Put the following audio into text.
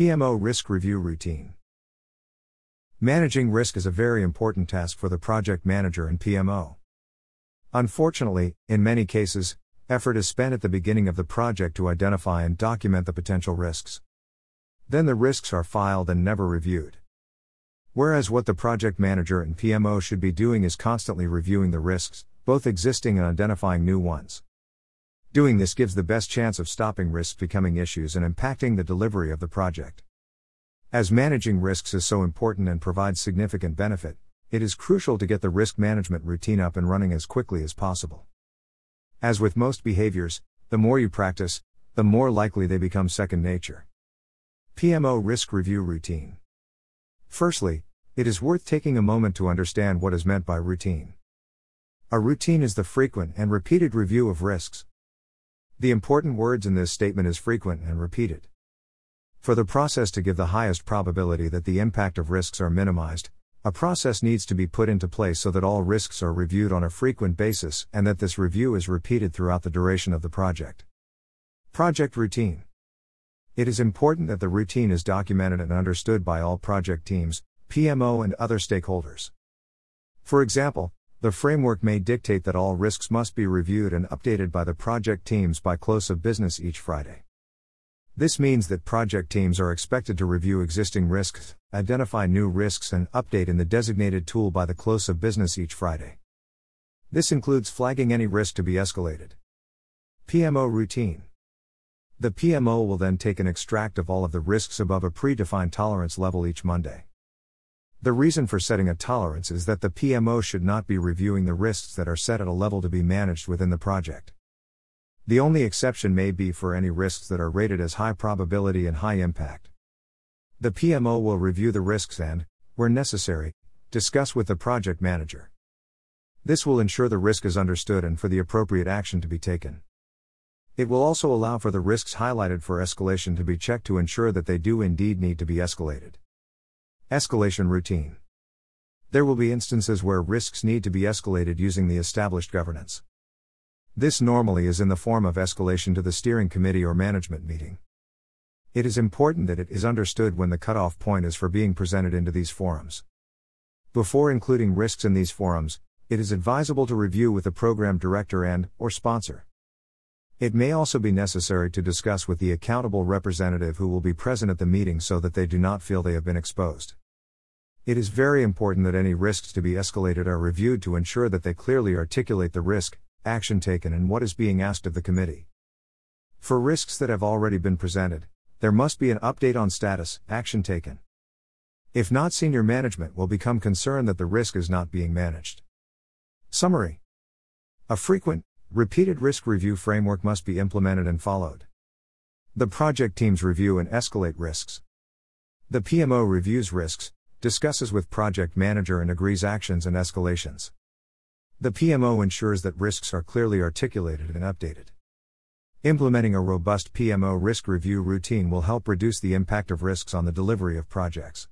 PMO Risk Review Routine Managing risk is a very important task for the project manager and PMO. Unfortunately, in many cases, effort is spent at the beginning of the project to identify and document the potential risks. Then the risks are filed and never reviewed. Whereas what the project manager and PMO should be doing is constantly reviewing the risks, both existing and identifying new ones. Doing this gives the best chance of stopping risks becoming issues and impacting the delivery of the project. As managing risks is so important and provides significant benefit, it is crucial to get the risk management routine up and running as quickly as possible. As with most behaviors, the more you practice, the more likely they become second nature. PMO Risk Review Routine Firstly, it is worth taking a moment to understand what is meant by routine. A routine is the frequent and repeated review of risks. The important words in this statement is frequent and repeated. For the process to give the highest probability that the impact of risks are minimized, a process needs to be put into place so that all risks are reviewed on a frequent basis and that this review is repeated throughout the duration of the project. Project Routine It is important that the routine is documented and understood by all project teams, PMO, and other stakeholders. For example, the framework may dictate that all risks must be reviewed and updated by the project teams by close of business each Friday. This means that project teams are expected to review existing risks, identify new risks, and update in the designated tool by the close of business each Friday. This includes flagging any risk to be escalated. PMO routine. The PMO will then take an extract of all of the risks above a predefined tolerance level each Monday. The reason for setting a tolerance is that the PMO should not be reviewing the risks that are set at a level to be managed within the project. The only exception may be for any risks that are rated as high probability and high impact. The PMO will review the risks and, where necessary, discuss with the project manager. This will ensure the risk is understood and for the appropriate action to be taken. It will also allow for the risks highlighted for escalation to be checked to ensure that they do indeed need to be escalated. Escalation routine. There will be instances where risks need to be escalated using the established governance. This normally is in the form of escalation to the steering committee or management meeting. It is important that it is understood when the cutoff point is for being presented into these forums. Before including risks in these forums, it is advisable to review with the program director and or sponsor. It may also be necessary to discuss with the accountable representative who will be present at the meeting so that they do not feel they have been exposed. It is very important that any risks to be escalated are reviewed to ensure that they clearly articulate the risk, action taken, and what is being asked of the committee. For risks that have already been presented, there must be an update on status, action taken. If not, senior management will become concerned that the risk is not being managed. Summary A frequent, Repeated risk review framework must be implemented and followed. The project teams review and escalate risks. The PMO reviews risks, discusses with project manager and agrees actions and escalations. The PMO ensures that risks are clearly articulated and updated. Implementing a robust PMO risk review routine will help reduce the impact of risks on the delivery of projects.